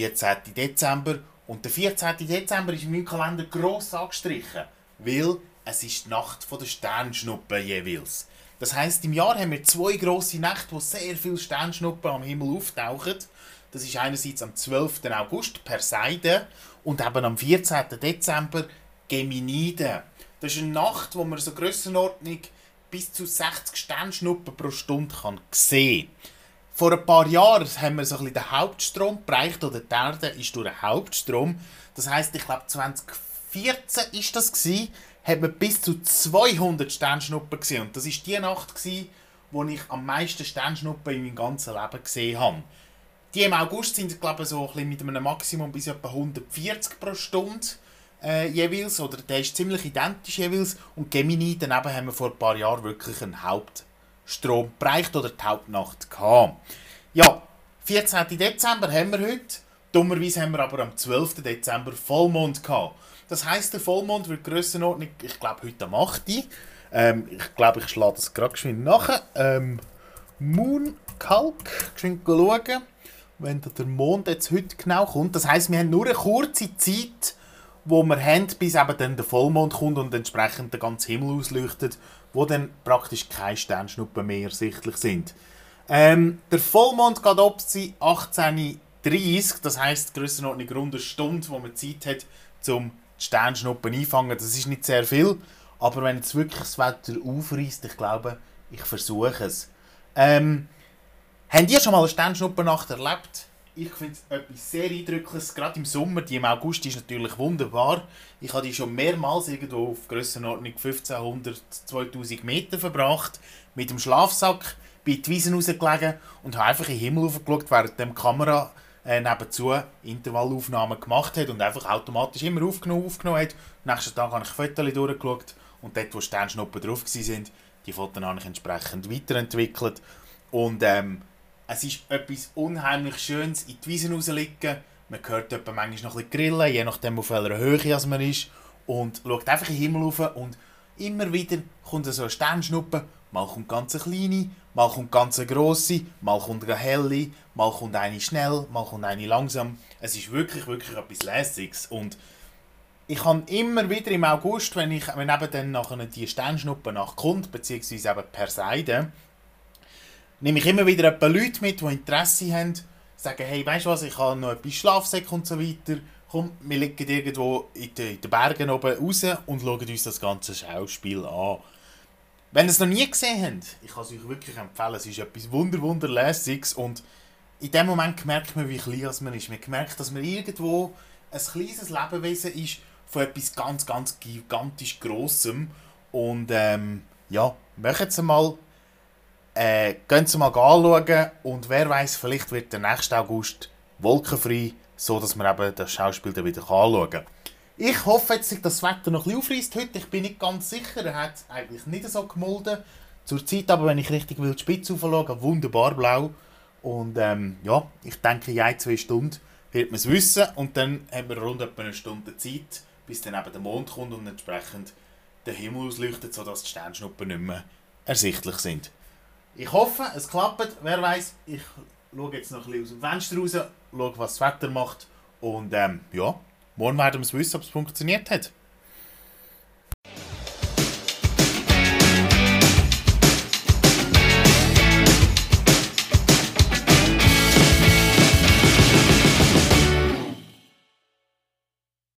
ist 14. Dezember und der 14. Dezember ist in meinem Kalender gross angestrichen, weil es ist die Nacht der Sternschnuppen jeweils. Das heißt, im Jahr haben wir zwei grosse Nächte, wo sehr viele Sternschnuppen am Himmel auftauchen. Das ist einerseits am 12. August Perseide und eben am 14. Dezember Geminide. Das ist eine Nacht, wo man so Grössenordnung bis zu 60 Sternschnuppen pro Stunde kann sehen Vor ein paar Jahren haben wir so ein bisschen den Hauptstrom bereicht, oder die Erde ist durch den Hauptstrom. Das heißt, ich glaube 2014 ist das gewesen, hat man bis zu 200 Sternschnuppen gesehen. Und das ist die Nacht gewesen, wo ich am meisten Sternschnuppen in meinem ganzen Leben gesehen habe. Die im August sind, glaube ich, so ein bisschen mit einem Maximum bis etwa 140 pro Stunde äh, jeweils. Oder der ist ziemlich identisch jeweils. Und Gemini, daneben haben wir vor ein paar Jahren wirklich einen Hauptstrom bereicht oder die Hauptnacht gehabt. Ja, 14. Dezember haben wir heute. Dummerweise haben wir aber am 12. Dezember Vollmond gehabt. Das heisst, der Vollmond wird Grössenordnung, ich glaube, heute am 8. Ähm, ich glaube, ich schlage das gerade geschwind nachher. Ähm, Moon Kalk, geschwind schauen, wenn der Mond jetzt heute genau kommt. Das heisst, wir haben nur eine kurze Zeit, wo wir haben, bis eben dann der Vollmond kommt und entsprechend der ganze Himmel ausleuchtet, wo dann praktisch keine Sternschnuppen mehr ersichtlich sind. Ähm, der Vollmond geht ab 18.30 das heisst Grössenordnung rund eine Stunde, wo man Zeit hat, um die Sternschnuppen einfangen. Das ist nicht sehr viel, aber wenn jetzt wirklich das Wetter aufreißt, ich glaube, ich versuche es. Ähm, habt ihr schon mal eine Sternschnuppennacht erlebt? Ich finde es etwas sehr Eindrückliches, gerade im Sommer, die im August ist natürlich wunderbar. Ich habe die schon mehrmals irgendwo auf Grössenordnung 1500, 2000 Meter verbracht, mit dem Schlafsack, bei den Wiesen rausgelegen und habe einfach in den Himmel hochgeschaut, während die Kamera äh, nebenzu Intervallaufnahmen gemacht hat und einfach automatisch immer aufgenommen, aufgenommen hat. Am nächsten Tag habe ich Fotos durchgeschaut und dort, wo Sternschnuppen drauf waren, die Fotos habe ich entsprechend weiterentwickelt. Und ähm, es ist etwas unheimlich Schönes, in die Wiesen rausliegen. Man hört etwa manchmal noch ein grillen, je nachdem auf welcher Höhe man ist. Und schaut einfach in den Himmel rauf und immer wieder kommt so eine Sternschnuppe. Mal kommt ganz eine kleine, mal kommt ganz eine grosse, mal kommt eine helle, mal kommt eine schnell, mal kommt eine langsam. Es ist wirklich, wirklich etwas Lässiges. Und ich habe immer wieder im August, wenn, ich, wenn eben dann nachher die Sternschnuppe nachkommt, beziehungsweise eben Perseide, nehme ich immer wieder Leute mit, die Interesse haben, sagen, hey, weißt du was, ich habe noch etwas Schlafsäcke und so weiter. Komm, wir liegen irgendwo in den, in den Bergen oben raus und schauen uns das ganze Schauspiel an. Wenn ihr es noch nie gesehen habt, ich kann es euch wirklich empfehlen, es ist etwas wunder wunderlässiges und in dem Moment merkt man, wie klein man ist. Man merkt, dass man irgendwo ein kleines Lebewesen ist von etwas ganz, ganz gigantisch Grossem und ähm, ja, machen es mal, äh, gehen Sie mal anschauen und wer weiß, vielleicht wird der nächste August wolkenfrei, so dass man eben das Schauspiel dann wieder anschauen kann. Ich hoffe dass das Wetter noch ein aufreißt heute. Ich bin nicht ganz sicher. Er hat eigentlich nicht so gemolden. Zurzeit aber, wenn ich richtig will, die Spitze aufschaue, wunderbar blau. Und ähm, ja, ich denke, in ein, zwei Stunden wird man es wissen. Und dann haben wir rund etwa eine Stunde Zeit, bis dann eben der Mond kommt und entsprechend der Himmel ausleuchtet, sodass die Sternschnuppen nicht mehr ersichtlich sind. Ich hoffe, es klappt. Wer weiß, ich schaue jetzt noch ein bisschen aus dem Fenster raus, schaue, was das Wetter macht. Und ähm, ja, Morgen werden wir wissen, ob es funktioniert hat.